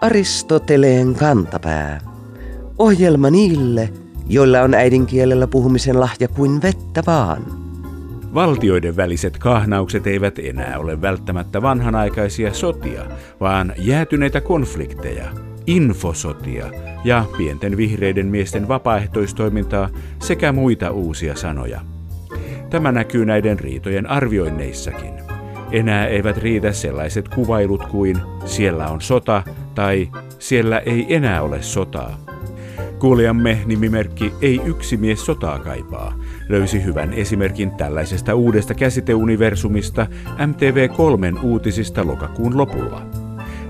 Aristoteleen kantapää. Ohjelma niille, joilla on äidinkielellä puhumisen lahja kuin vettä vaan. Valtioiden väliset kahnaukset eivät enää ole välttämättä vanhanaikaisia sotia, vaan jäätyneitä konflikteja, infosotia ja pienten vihreiden miesten vapaaehtoistoimintaa sekä muita uusia sanoja. Tämä näkyy näiden riitojen arvioinneissakin. Enää eivät riitä sellaiset kuvailut kuin siellä on sota tai siellä ei enää ole sotaa. Kuulijamme nimimerkki Ei yksi mies sotaa kaipaa löysi hyvän esimerkin tällaisesta uudesta käsiteuniversumista MTV3 uutisista lokakuun lopulla.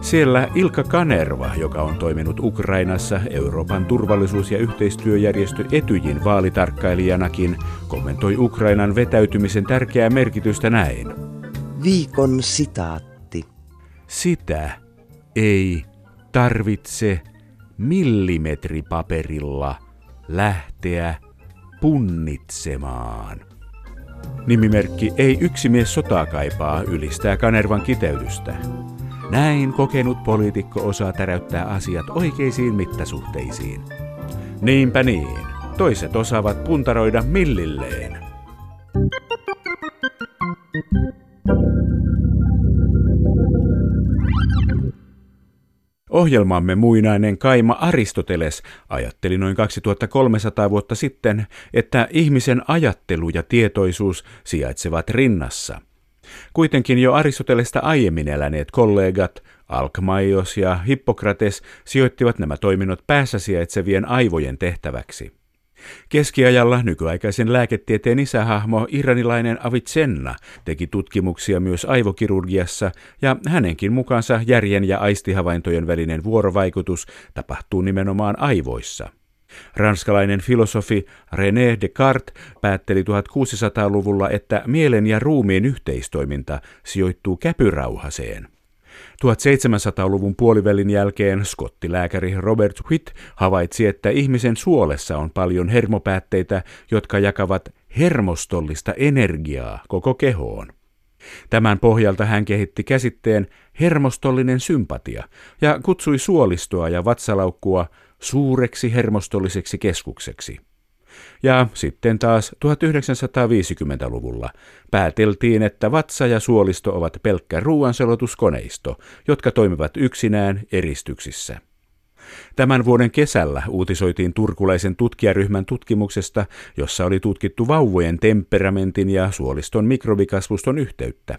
Siellä Ilka Kanerva, joka on toiminut Ukrainassa Euroopan turvallisuus- ja yhteistyöjärjestö Etyjin vaalitarkkailijanakin, kommentoi Ukrainan vetäytymisen tärkeää merkitystä näin. Viikon sitaatti. Sitä ei tarvitse millimetripaperilla lähteä punnitsemaan. Nimimerkki Ei yksi mies sotaa kaipaa ylistää Kanervan kiteytystä. Näin kokenut poliitikko osaa täräyttää asiat oikeisiin mittasuhteisiin. Niinpä niin, toiset osaavat puntaroida millilleen. Ohjelmamme muinainen kaima Aristoteles ajatteli noin 2300 vuotta sitten, että ihmisen ajattelu ja tietoisuus sijaitsevat rinnassa. Kuitenkin jo Aristotelesta aiemmin eläneet kollegat Alkmaios ja Hippokrates sijoittivat nämä toiminnot päässä sijaitsevien aivojen tehtäväksi. Keskiajalla nykyaikaisen lääketieteen isähahmo iranilainen Avicenna teki tutkimuksia myös aivokirurgiassa ja hänenkin mukaansa järjen ja aistihavaintojen välinen vuorovaikutus tapahtuu nimenomaan aivoissa. Ranskalainen filosofi René Descartes päätteli 1600-luvulla, että mielen ja ruumiin yhteistoiminta sijoittuu käpyrauhaseen. 1700-luvun puolivälin jälkeen skottilääkäri Robert Witt havaitsi, että ihmisen suolessa on paljon hermopäätteitä, jotka jakavat hermostollista energiaa koko kehoon. Tämän pohjalta hän kehitti käsitteen hermostollinen sympatia ja kutsui suolistoa ja vatsalaukkua suureksi hermostolliseksi keskukseksi. Ja sitten taas 1950-luvulla pääteltiin, että vatsa ja suolisto ovat pelkkä ruoanselotuskoneisto, jotka toimivat yksinään eristyksissä. Tämän vuoden kesällä uutisoitiin turkulaisen tutkijaryhmän tutkimuksesta, jossa oli tutkittu vauvojen temperamentin ja suoliston mikrobikasvuston yhteyttä.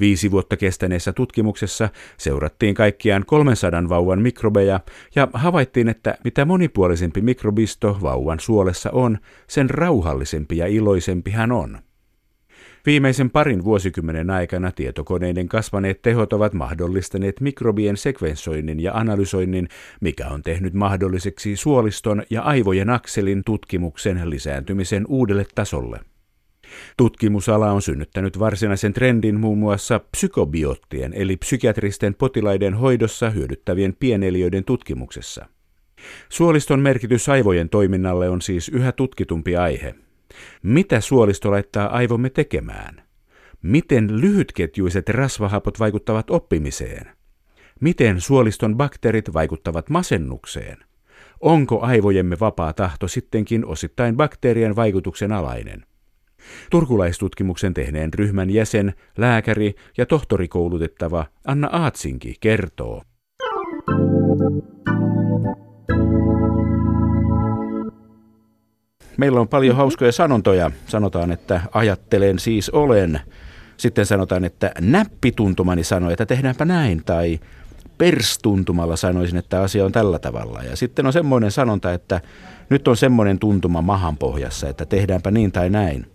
Viisi vuotta kestäneessä tutkimuksessa seurattiin kaikkiaan 300 vauvan mikrobeja ja havaittiin, että mitä monipuolisempi mikrobisto vauvan suolessa on, sen rauhallisempi ja iloisempi hän on. Viimeisen parin vuosikymmenen aikana tietokoneiden kasvaneet tehot ovat mahdollistaneet mikrobien sekvensoinnin ja analysoinnin, mikä on tehnyt mahdolliseksi suoliston ja aivojen akselin tutkimuksen lisääntymisen uudelle tasolle. Tutkimusala on synnyttänyt varsinaisen trendin muun muassa psykobiottien eli psykiatristen potilaiden hoidossa hyödyttävien pieneliöiden tutkimuksessa. Suoliston merkitys aivojen toiminnalle on siis yhä tutkitumpi aihe. Mitä suolisto laittaa aivomme tekemään? Miten lyhytketjuiset rasvahapot vaikuttavat oppimiseen? Miten suoliston bakteerit vaikuttavat masennukseen? Onko aivojemme vapaa tahto sittenkin osittain bakteerien vaikutuksen alainen? Turkulaistutkimuksen tehneen ryhmän jäsen, lääkäri ja tohtorikoulutettava Anna Aatsinki kertoo. Meillä on paljon hauskoja sanontoja. Sanotaan, että ajattelen siis olen. Sitten sanotaan, että näppituntumani sanoi, että tehdäänpä näin. Tai perstuntumalla sanoisin, että asia on tällä tavalla. Ja sitten on semmoinen sanonta, että nyt on semmoinen tuntuma mahan pohjassa, että tehdäänpä niin tai näin.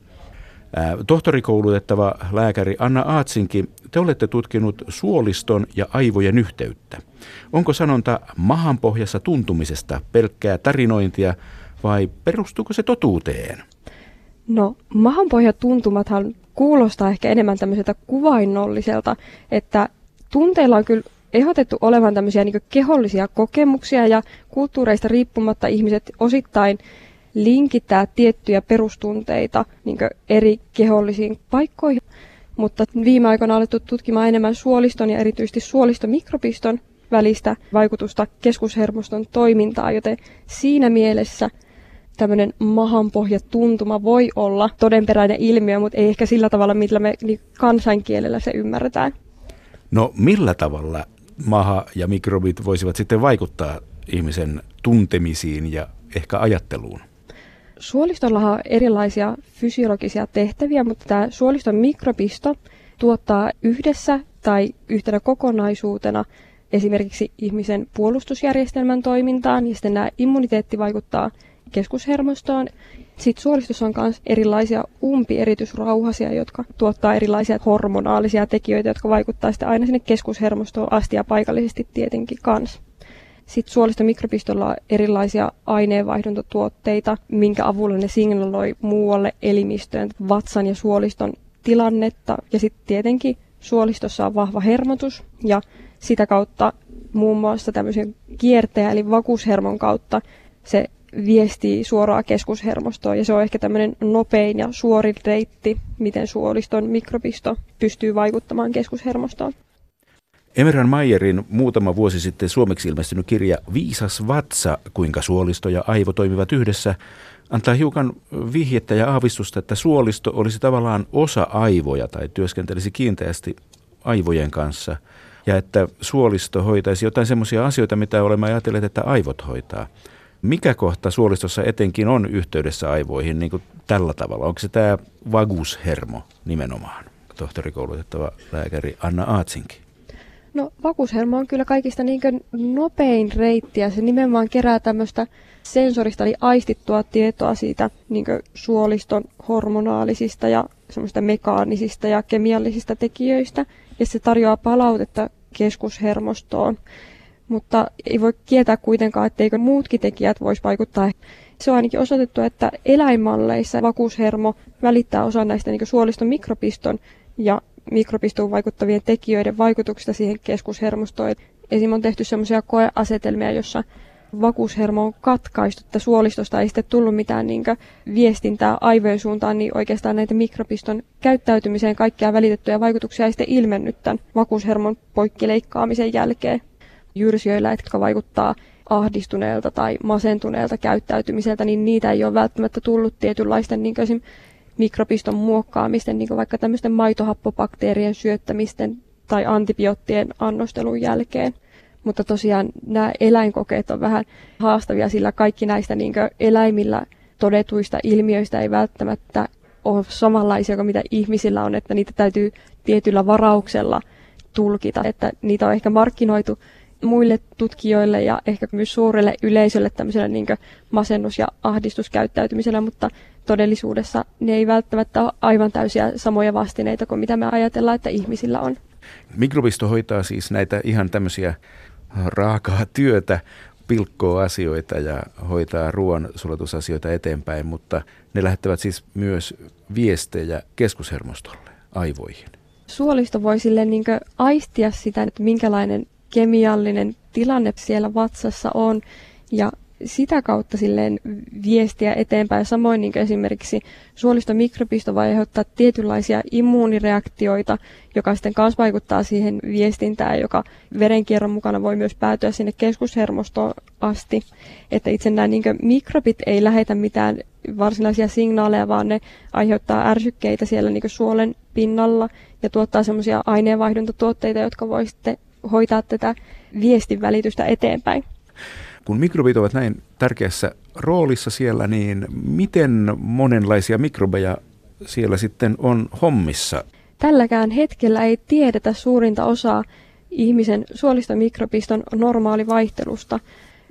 Tohtorikoulutettava lääkäri Anna Aatsinki, te olette tutkinut suoliston ja aivojen yhteyttä. Onko sanonta mahanpohjassa tuntumisesta pelkkää tarinointia vai perustuuko se totuuteen? No, mahanpohjatuntumathan kuulostaa ehkä enemmän tämmöiseltä kuvainnolliselta, että tunteilla on kyllä ehdotettu olevan tämmöisiä niin kehollisia kokemuksia ja kulttuureista riippumatta ihmiset osittain linkittää tiettyjä perustunteita niin eri kehollisiin paikkoihin. mutta viime aikoina on alettu tutkimaan enemmän suoliston ja erityisesti suolistomikropiston välistä vaikutusta keskushermoston toimintaan, joten siinä mielessä tämmöinen mahanpohjatuntuma voi olla todenperäinen ilmiö, mutta ei ehkä sillä tavalla, millä me kansankielellä se ymmärretään. No millä tavalla maha ja mikrobit voisivat sitten vaikuttaa ihmisen tuntemisiin ja ehkä ajatteluun? Suolistolla on erilaisia fysiologisia tehtäviä, mutta tämä suoliston mikrobisto tuottaa yhdessä tai yhtenä kokonaisuutena esimerkiksi ihmisen puolustusjärjestelmän toimintaan ja sitten nämä immuniteetti vaikuttaa keskushermostoon. Sitten suolistossa on myös erilaisia umpieritysrauhasia, jotka tuottaa erilaisia hormonaalisia tekijöitä, jotka vaikuttaa sitten aina sinne keskushermostoon asti ja paikallisesti tietenkin kanssa. Sitten suolista mikropistolla on erilaisia aineenvaihduntatuotteita, minkä avulla ne signaloi muualle elimistöön vatsan ja suoliston tilannetta. Ja sitten tietenkin suolistossa on vahva hermotus ja sitä kautta muun muassa tämmöisen kierteen eli vakuushermon kautta se viestii suoraan keskushermostoon ja se on ehkä tämmöinen nopein ja suorin reitti, miten suoliston mikropisto pystyy vaikuttamaan keskushermostoon. Emeran Mayerin muutama vuosi sitten suomeksi ilmestynyt kirja Viisas vatsa, kuinka suolisto ja aivo toimivat yhdessä, antaa hiukan vihjettä ja aavistusta, että suolisto olisi tavallaan osa aivoja tai työskentelisi kiinteästi aivojen kanssa ja että suolisto hoitaisi jotain semmoisia asioita, mitä olemme ajatelleet, että aivot hoitaa. Mikä kohta suolistossa etenkin on yhteydessä aivoihin niin kuin tällä tavalla? Onko se tämä vagushermo nimenomaan? Tohtorikoulutettava lääkäri Anna Aatsinki. No vakuushermo on kyllä kaikista niin nopein reitti ja se nimenomaan kerää tämmöistä sensorista eli aistittua tietoa siitä niin suoliston hormonaalisista ja semmoista mekaanisista ja kemiallisista tekijöistä ja se tarjoaa palautetta keskushermostoon. Mutta ei voi kieltää kuitenkaan, etteikö muutkin tekijät voisi vaikuttaa. Se on ainakin osoitettu, että eläinmalleissa vakuushermo välittää osa näistä niin suoliston mikropiston ja mikropistoon vaikuttavien tekijöiden vaikutuksista siihen keskushermostoon. Esim. on tehty sellaisia koeasetelmia, jossa vakuushermo on katkaistu, että suolistosta ei sitten tullut mitään niin viestintää aivojen suuntaan, niin oikeastaan näitä mikropiston käyttäytymiseen kaikkia välitettyjä vaikutuksia ei sitten ilmennyt tämän vakuushermon poikkileikkaamisen jälkeen. Jyrsijöillä, jotka vaikuttaa ahdistuneelta tai masentuneelta käyttäytymiseltä, niin niitä ei ole välttämättä tullut tietynlaisten niin mikropiston muokkaamisten, niin kuin vaikka tämmöisten maitohappobakteerien syöttämisten tai antibioottien annostelun jälkeen. Mutta tosiaan nämä eläinkokeet on vähän haastavia, sillä kaikki näistä niin eläimillä todetuista ilmiöistä ei välttämättä ole samanlaisia kuin mitä ihmisillä on, että niitä täytyy tietyllä varauksella tulkita, että niitä on ehkä markkinoitu muille tutkijoille ja ehkä myös suurelle yleisölle tämmöisellä niin masennus- ja ahdistuskäyttäytymisellä, mutta todellisuudessa ne ei välttämättä ole aivan täysiä samoja vastineita kuin mitä me ajatellaan, että ihmisillä on. Mikrobisto hoitaa siis näitä ihan tämmöisiä raakaa työtä, pilkkoo asioita ja hoitaa ruoan sulatusasioita eteenpäin, mutta ne lähettävät siis myös viestejä keskushermostolle, aivoihin. Suolisto voi sille niin aistia sitä, että minkälainen kemiallinen tilanne siellä vatsassa on ja sitä kautta silleen viestiä eteenpäin. Samoin niin esimerkiksi suoliston mikrobisto voi aiheuttaa tietynlaisia immuunireaktioita, joka sitten myös vaikuttaa siihen viestintään, joka verenkierron mukana voi myös päätyä sinne keskushermostoon asti. Että itse nämä niin mikrobit ei lähetä mitään varsinaisia signaaleja, vaan ne aiheuttaa ärsykkeitä siellä niin suolen pinnalla ja tuottaa semmoisia aineenvaihduntatuotteita, jotka voi sitten hoitaa tätä viestin välitystä eteenpäin. Kun mikrobit ovat näin tärkeässä roolissa siellä, niin miten monenlaisia mikrobeja siellä sitten on hommissa? Tälläkään hetkellä ei tiedetä suurinta osaa ihmisen suolista mikropiston normaalivaihtelusta.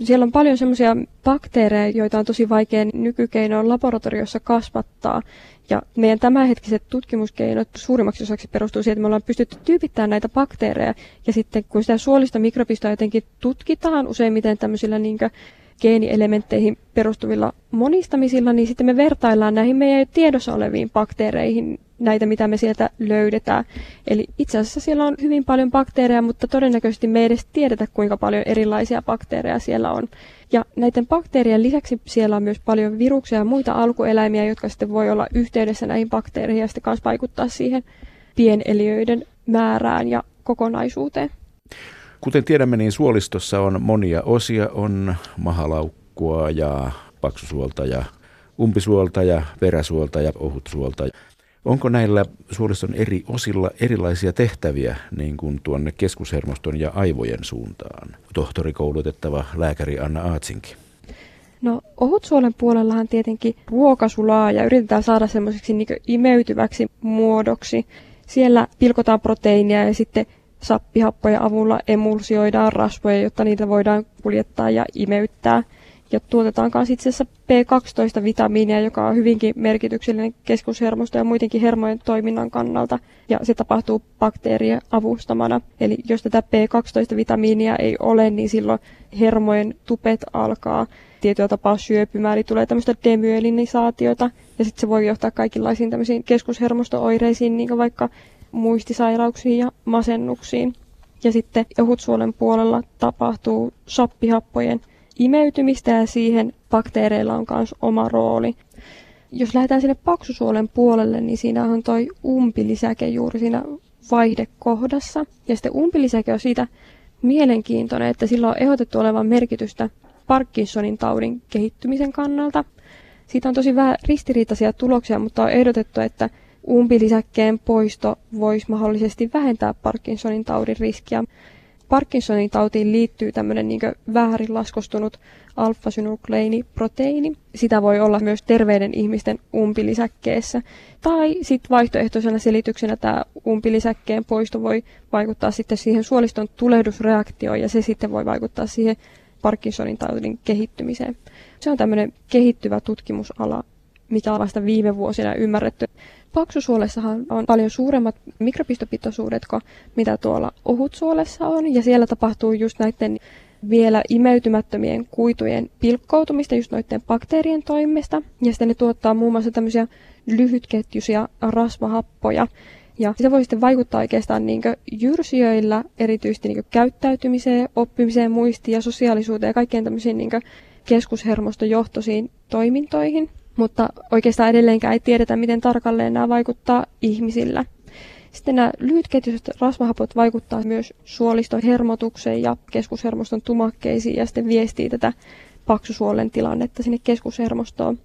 Siellä on paljon semmoisia bakteereja, joita on tosi vaikea nykykeinoin laboratoriossa kasvattaa. Ja meidän tämänhetkiset tutkimuskeinot suurimmaksi osaksi perustuu siihen, että me ollaan pystytty tyypittämään näitä bakteereja. Ja sitten kun sitä suolista mikrobistoa jotenkin tutkitaan useimmiten tämmöisillä niin geenielementteihin perustuvilla monistamisilla, niin sitten me vertaillaan näihin meidän tiedossa oleviin bakteereihin näitä, mitä me sieltä löydetään. Eli itse asiassa siellä on hyvin paljon bakteereja, mutta todennäköisesti me ei edes tiedetä, kuinka paljon erilaisia bakteereja siellä on. Ja näiden bakteerien lisäksi siellä on myös paljon viruksia ja muita alkueläimiä, jotka sitten voi olla yhteydessä näihin bakteereihin ja sitten myös vaikuttaa siihen pieneliöiden määrään ja kokonaisuuteen. Kuten tiedämme, niin suolistossa on monia osia. On mahalaukkua ja paksusuolta ja umpisuolta ja peräsuolta ja ohutsuolta. Onko näillä suoliston eri osilla erilaisia tehtäviä niin kuin tuonne keskushermoston ja aivojen suuntaan? Tohtorikoulutettava lääkäri Anna Aatsinki. No ohutsuolen puolellahan tietenkin ruoka sulaa ja yritetään saada semmoiseksi niin imeytyväksi muodoksi. Siellä pilkotaan proteiinia ja sitten sappihappojen avulla emulsioidaan rasvoja, jotta niitä voidaan kuljettaa ja imeyttää. Ja tuotetaan myös itse asiassa B12-vitamiinia, joka on hyvinkin merkityksellinen keskushermosto ja muidenkin hermojen toiminnan kannalta. Ja se tapahtuu bakteerien avustamana. Eli jos tätä B12-vitamiinia ei ole, niin silloin hermojen tupet alkaa tietyllä tapaa syöpymään, eli tulee tämmöistä demyelinisaatiota, ja sitten se voi johtaa kaikenlaisiin tämmöisiin keskushermostooireisiin, niin kuin vaikka muistisairauksiin ja masennuksiin. Ja sitten ohutsuolen puolella tapahtuu sappihappojen imeytymistä ja siihen bakteereilla on myös oma rooli. Jos lähdetään sinne paksusuolen puolelle, niin siinä on toi umpilisäke juuri siinä vaihdekohdassa. Ja sitten umpilisäke on siitä mielenkiintoinen, että sillä on ehdotettu olevan merkitystä Parkinsonin taudin kehittymisen kannalta. Siitä on tosi vähän ristiriitaisia tuloksia, mutta on ehdotettu, että umpilisäkkeen poisto voisi mahdollisesti vähentää Parkinsonin taudin riskiä. Parkinsonin tautiin liittyy tämmöinen niin väärin laskostunut alfa-synukleiniproteiini. Sitä voi olla myös terveiden ihmisten umpilisäkkeessä. Tai sitten vaihtoehtoisena selityksenä tämä umpilisäkkeen poisto voi vaikuttaa sitten siihen suoliston tulehdusreaktioon ja se sitten voi vaikuttaa siihen Parkinsonin taudin kehittymiseen. Se on tämmöinen kehittyvä tutkimusala, mikä on vasta viime vuosina ymmärretty. Paksusuolessahan on paljon suuremmat mikropistopitoisuudet kuin mitä tuolla ohutsuolessa on, ja siellä tapahtuu just näiden vielä imeytymättömien kuitujen pilkkoutumista just noiden bakteerien toimesta. Ja sitten ne tuottaa muun muassa tämmöisiä lyhytketjuisia rasvahappoja. Ja se voi sitten vaikuttaa oikeastaan niin jyrsijöillä erityisesti niin käyttäytymiseen, oppimiseen, muistiin ja sosiaalisuuteen ja kaikkien tämmöisiin niin keskushermostojohtoisiin toimintoihin mutta oikeastaan edelleenkään ei tiedetä, miten tarkalleen nämä vaikuttaa ihmisillä. Sitten nämä lyhytketjuiset rasvahapot vaikuttaa myös suoliston hermotukseen ja keskushermoston tumakkeisiin ja sitten viestii tätä paksusuolen tilannetta sinne keskushermostoon.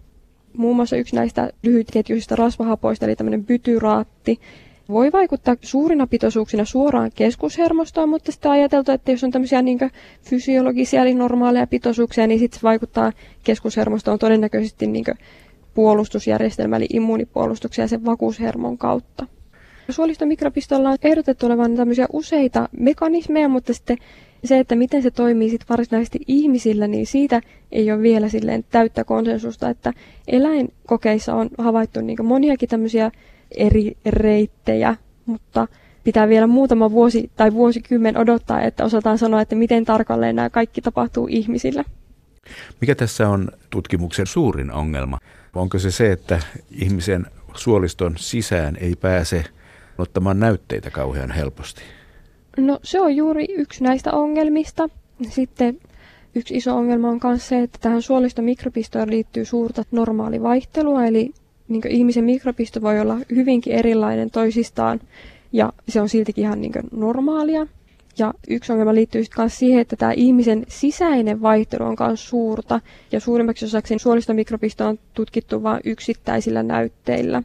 Muun muassa yksi näistä lyhytketjuisista rasvahapoista, eli tämmöinen bytyraatti, voi vaikuttaa suurina pitoisuuksina suoraan keskushermostoon, mutta on ajateltu, että jos on tämmöisiä niin fysiologisia eli normaaleja pitoisuuksia, niin sitten se vaikuttaa keskushermostoon todennäköisesti niin puolustusjärjestelmä eli immuunipuolustuksia sen vakuushermon kautta. Suoliston mikropistolla on ehdotettu olevan tämmöisiä useita mekanismeja, mutta sitten se, että miten se toimii sit varsinaisesti ihmisillä, niin siitä ei ole vielä silleen täyttä konsensusta, että eläinkokeissa on havaittu niin moniakin tämmöisiä eri reittejä, mutta pitää vielä muutama vuosi tai vuosikymmen odottaa, että osataan sanoa, että miten tarkalleen nämä kaikki tapahtuu ihmisillä. Mikä tässä on tutkimuksen suurin ongelma? Onko se se, että ihmisen suoliston sisään ei pääse ottamaan näytteitä kauhean helposti? No se on juuri yksi näistä ongelmista. Sitten yksi iso ongelma on myös se, että tähän suoliston mikropistoon liittyy suurta normaalivaihtelua, eli niin ihmisen mikropisto voi olla hyvinkin erilainen toisistaan ja se on siltikin ihan niin normaalia. Ja yksi ongelma liittyy myös siihen, että tämä ihmisen sisäinen vaihtelu on myös suurta. Ja suurimmaksi osaksi suolistomikropisto on tutkittu vain yksittäisillä näytteillä.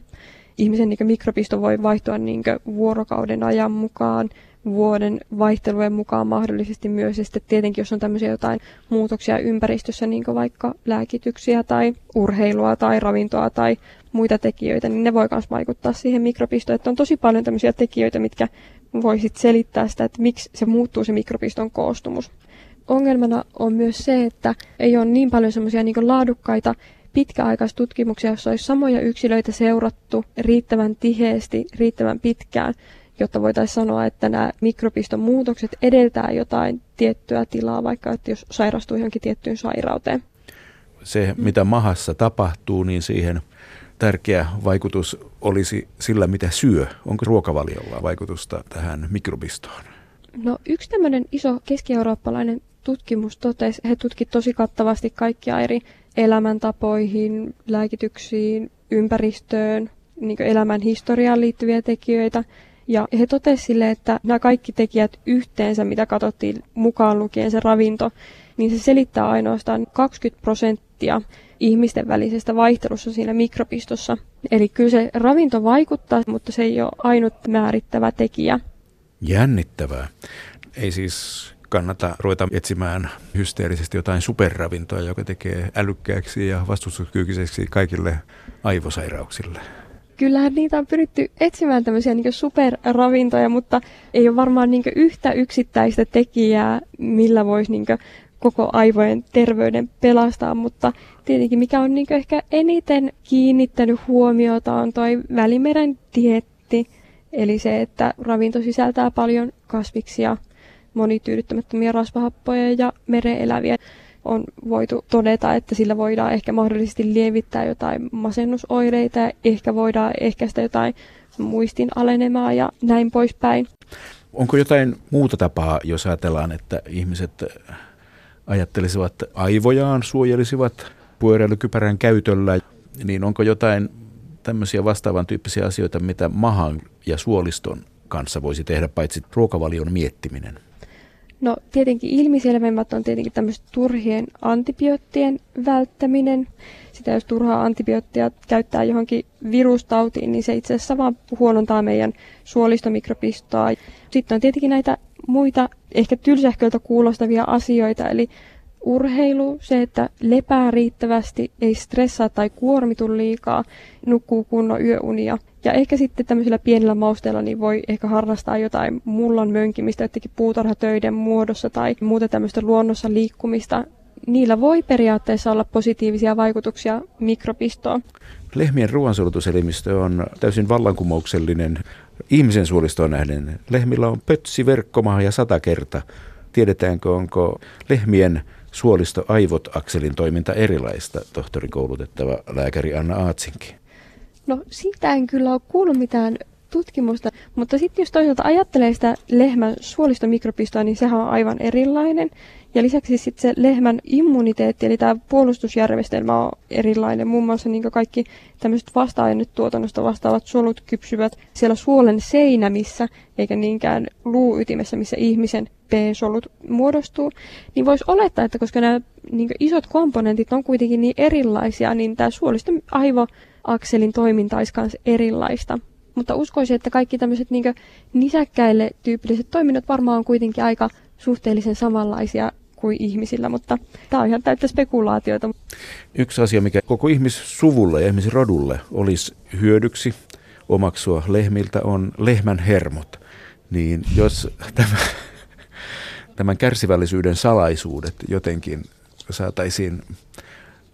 Ihmisen niin mikropisto voi vaihtua niin vuorokauden ajan mukaan, vuoden vaihtelujen mukaan mahdollisesti myös. Ja sitten tietenkin, jos on tämmöisiä jotain muutoksia ympäristössä, niin kuin vaikka lääkityksiä tai urheilua tai ravintoa tai muita tekijöitä, niin ne voi myös vaikuttaa siihen mikropistoon. Että on tosi paljon tämmöisiä tekijöitä, mitkä voisit selittää sitä, että miksi se muuttuu se mikropiston koostumus. Ongelmana on myös se, että ei ole niin paljon semmoisia niin laadukkaita pitkäaikaistutkimuksia, joissa olisi samoja yksilöitä seurattu riittävän tiheesti, riittävän pitkään, jotta voitaisiin sanoa, että nämä mikropiston muutokset edeltää jotain tiettyä tilaa, vaikka että jos sairastuu johonkin tiettyyn sairauteen. Se, mitä mahassa tapahtuu, niin siihen tärkeä vaikutus olisi sillä, mitä syö? Onko ruokavaliolla vaikutusta tähän mikrobistoon? No yksi tämmöinen iso keski-eurooppalainen tutkimus totesi, he tutkivat tosi kattavasti kaikkia eri elämäntapoihin, lääkityksiin, ympäristöön, niin elämän historiaan liittyviä tekijöitä. Ja he totesivat että nämä kaikki tekijät yhteensä, mitä katsottiin mukaan lukien se ravinto, niin se selittää ainoastaan 20 prosenttia ihmisten välisestä vaihtelussa siinä mikropistossa. Eli kyllä se ravinto vaikuttaa, mutta se ei ole ainut määrittävä tekijä. Jännittävää. Ei siis kannata ruveta etsimään hysteerisesti jotain superravintoa, joka tekee älykkääksi ja vastustuskykyiseksi kaikille aivosairauksille. Kyllähän niitä on pyritty etsimään tämmöisiä niin superravintoja, mutta ei ole varmaan niin yhtä yksittäistä tekijää, millä voisi niin koko aivojen terveyden pelastaa, mutta tietenkin mikä on niin ehkä eniten kiinnittänyt huomiota on toi Välimeren dietti, eli se, että ravinto sisältää paljon kasviksia, monityydyttämättömiä rasvahappoja ja mereeläviä. On voitu todeta, että sillä voidaan ehkä mahdollisesti lievittää jotain masennusoireita ja ehkä voidaan ehkäistä jotain muistin alenemaa ja näin poispäin. Onko jotain muuta tapaa, jos ajatellaan, että ihmiset ajattelisivat aivojaan, suojelisivat pyöräilykypärän käytöllä, niin onko jotain tämmöisiä vastaavan tyyppisiä asioita, mitä mahan ja suoliston kanssa voisi tehdä, paitsi ruokavalion miettiminen? No tietenkin ilmiselvemmät on tietenkin tämmöiset turhien antibioottien välttäminen. Sitä jos turhaa antibioottia käyttää johonkin virustautiin, niin se itse asiassa vaan huonontaa meidän suolistomikropistoa. Sitten on tietenkin näitä muita ehkä tylsähköltä kuulostavia asioita, eli urheilu, se, että lepää riittävästi, ei stressaa tai kuormitu liikaa, nukkuu kunnon yöunia. Ja ehkä sitten tämmöisillä pienillä mausteilla niin voi ehkä harrastaa jotain mullan mönkimistä, jotenkin puutarhatöiden muodossa tai muuta tämmöistä luonnossa liikkumista. Niillä voi periaatteessa olla positiivisia vaikutuksia mikropistoon. Lehmien ruoansulutuselimistö on täysin vallankumouksellinen ihmisen suolistoon nähden. Lehmillä on pötsi, verkkomaha ja sata kerta. Tiedetäänkö, onko lehmien suolisto-aivot-akselin toiminta erilaista, tohtorikoulutettava lääkäri Anna Aatsinki? No siitä en kyllä ole kuullut mitään tutkimusta, mutta sitten jos toisaalta ajattelee sitä lehmän suolistomikropistoa, niin sehän on aivan erilainen. Ja lisäksi sitten se lehmän immuniteetti, eli tämä puolustusjärjestelmä on erilainen. Muun muassa niin kaikki tämmöiset vasta-ainetuotannosta vastaavat solut kypsyvät siellä suolen seinämissä, eikä niinkään luuytimessä, missä ihmisen B-solut muodostuu. Niin voisi olettaa, että koska nämä niin isot komponentit on kuitenkin niin erilaisia, niin tämä suoliston aivoakselin toiminta olisi myös erilaista. Mutta uskoisin, että kaikki tämmöiset niin nisäkkäille tyypilliset toiminnot varmaan on kuitenkin aika suhteellisen samanlaisia kuin ihmisillä, mutta tämä on ihan täyttä spekulaatiota. Yksi asia, mikä koko ihmissuvulle ja ihmisrodulle olisi hyödyksi omaksua lehmiltä, on lehmän hermot. Niin jos tämä, tämän kärsivällisyyden salaisuudet jotenkin saataisiin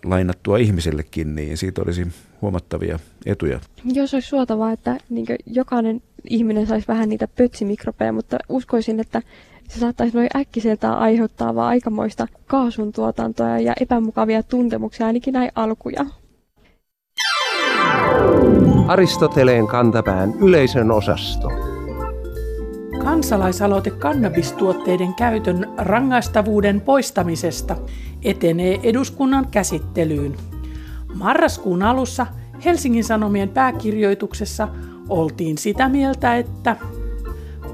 lainattua ihmisellekin, niin siitä olisi huomattavia etuja. Jos olisi suotavaa, että niin jokainen ihminen saisi vähän niitä pötsimikrobeja, mutta uskoisin, että se saattaisi noin äkkiseltä aiheuttaa vaan aikamoista kaasun tuotantoa ja epämukavia tuntemuksia, ainakin näin alkuja. Aristoteleen kantapään yleisön osasto. Kansalaisaloite kannabistuotteiden käytön rangaistavuuden poistamisesta etenee eduskunnan käsittelyyn. Marraskuun alussa Helsingin Sanomien pääkirjoituksessa oltiin sitä mieltä, että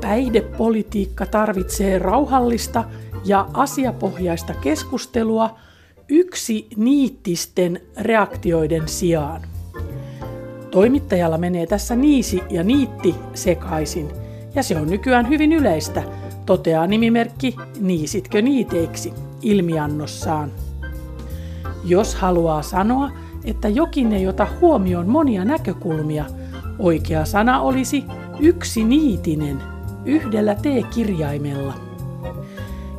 päihdepolitiikka tarvitsee rauhallista ja asiapohjaista keskustelua yksi niittisten reaktioiden sijaan. Toimittajalla menee tässä niisi ja niitti sekaisin, ja se on nykyään hyvin yleistä, toteaa nimimerkki Niisitkö niiteiksi ilmiannossaan. Jos haluaa sanoa, että jokin ei ota huomioon monia näkökulmia, oikea sana olisi yksi niitinen – yhdellä T-kirjaimella.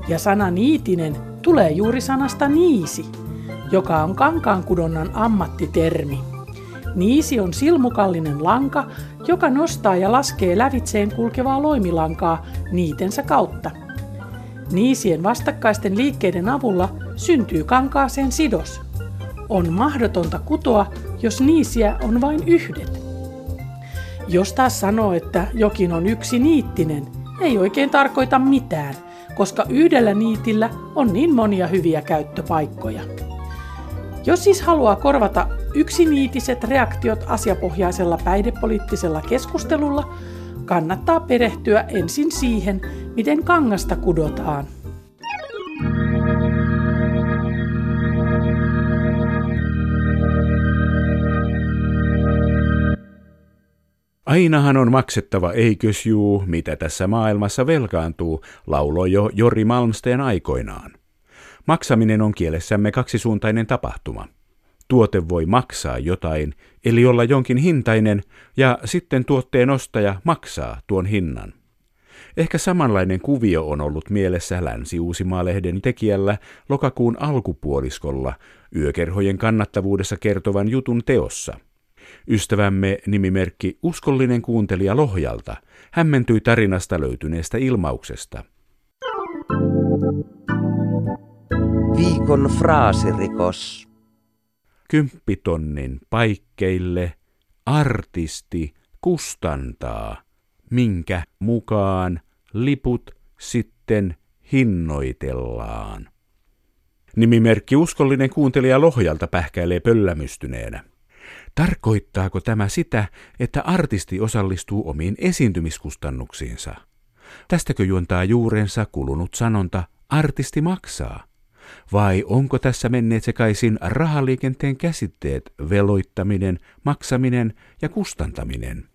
Ja sana niitinen tulee juuri sanasta niisi, joka on kankaankudonnan ammattitermi. Niisi on silmukallinen lanka, joka nostaa ja laskee lävitseen kulkevaa loimilankaa niitensä kautta. Niisien vastakkaisten liikkeiden avulla syntyy kankaaseen sidos. On mahdotonta kutoa, jos niisiä on vain yhdet. Jos taas sanoo, että jokin on yksi niittinen, ei oikein tarkoita mitään, koska yhdellä niitillä on niin monia hyviä käyttöpaikkoja. Jos siis haluaa korvata yksiniitiset reaktiot asiapohjaisella päihdepoliittisella keskustelulla, kannattaa perehtyä ensin siihen, miten kangasta kudotaan. Ainahan on maksettava, eikös juu, mitä tässä maailmassa velkaantuu, lauloi jo Jori Malmsteen aikoinaan. Maksaminen on kielessämme kaksisuuntainen tapahtuma. Tuote voi maksaa jotain, eli olla jonkin hintainen, ja sitten tuotteen ostaja maksaa tuon hinnan. Ehkä samanlainen kuvio on ollut mielessä Länsi-Uusimaa-lehden tekijällä lokakuun alkupuoliskolla yökerhojen kannattavuudessa kertovan jutun teossa. Ystävämme nimimerkki Uskollinen kuuntelija Lohjalta hämmentyi tarinasta löytyneestä ilmauksesta. Viikon fraasirikos. Kymppitonnin paikkeille artisti kustantaa, minkä mukaan liput sitten hinnoitellaan. Nimimerkki uskollinen kuuntelija Lohjalta pähkäilee pöllämystyneenä. Tarkoittaako tämä sitä, että artisti osallistuu omiin esiintymiskustannuksiinsa? Tästäkö juontaa juurensa kulunut sanonta artisti maksaa? Vai onko tässä menneet sekaisin rahaliikenteen käsitteet veloittaminen, maksaminen ja kustantaminen?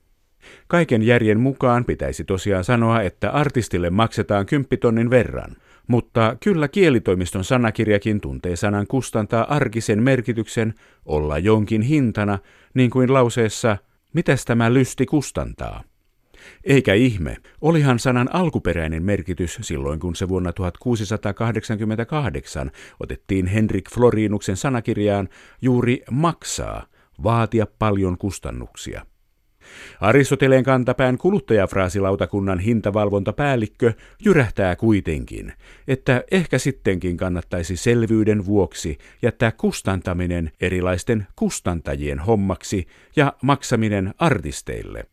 Kaiken järjen mukaan pitäisi tosiaan sanoa, että artistille maksetaan kymppitonnin verran, mutta kyllä kielitoimiston sanakirjakin tuntee sanan kustantaa arkisen merkityksen olla jonkin hintana, niin kuin lauseessa Mitäs tämä lysti kustantaa? Eikä ihme, olihan sanan alkuperäinen merkitys silloin, kun se vuonna 1688 otettiin Henrik Florinuksen sanakirjaan juuri maksaa, vaatia paljon kustannuksia. Aristoteleen kantapään kuluttajafraasilautakunnan hintavalvontapäällikkö jyrähtää kuitenkin, että ehkä sittenkin kannattaisi selvyyden vuoksi jättää kustantaminen erilaisten kustantajien hommaksi ja maksaminen artisteille.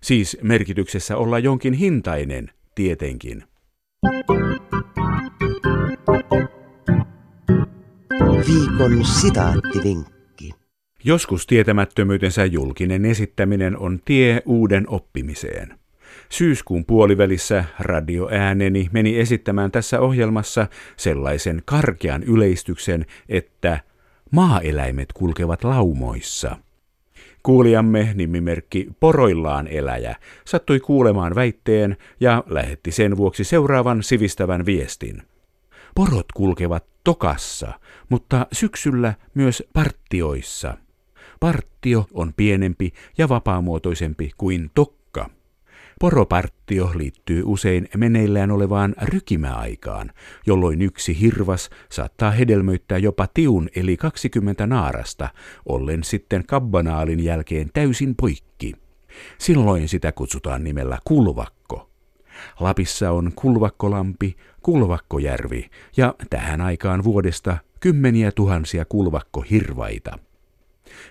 Siis merkityksessä olla jonkin hintainen, tietenkin. Viikon sitaattivinkki. Joskus tietämättömyytensä julkinen esittäminen on tie uuden oppimiseen. Syyskuun puolivälissä radioääneni meni esittämään tässä ohjelmassa sellaisen karkean yleistyksen, että maaeläimet kulkevat laumoissa – Kuulijamme nimimerkki Poroillaan eläjä sattui kuulemaan väitteen ja lähetti sen vuoksi seuraavan sivistävän viestin. Porot kulkevat tokassa, mutta syksyllä myös partioissa. Partio on pienempi ja vapaamuotoisempi kuin tokka. Poroparttio liittyy usein meneillään olevaan rykimäaikaan, jolloin yksi hirvas saattaa hedelmöittää jopa tiun eli 20 naarasta, ollen sitten kabbanaalin jälkeen täysin poikki. Silloin sitä kutsutaan nimellä kulvakko. Lapissa on kulvakkolampi, kulvakkojärvi ja tähän aikaan vuodesta kymmeniä tuhansia kulvakkohirvaita.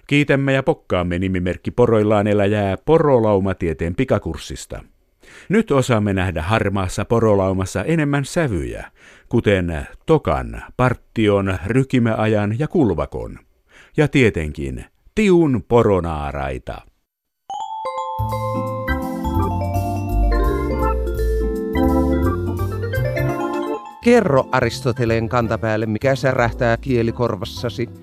Kiitämme ja pokkaamme nimimerkki poroillaan eläjää porolaumatieteen pikakurssista. Nyt osaamme nähdä harmaassa porolaumassa enemmän sävyjä, kuten tokan, parttion, rykimäajan ja kulvakon. Ja tietenkin tiun poronaaraita. Kerro Aristoteleen kantapäälle, mikä särähtää kielikorvassasi –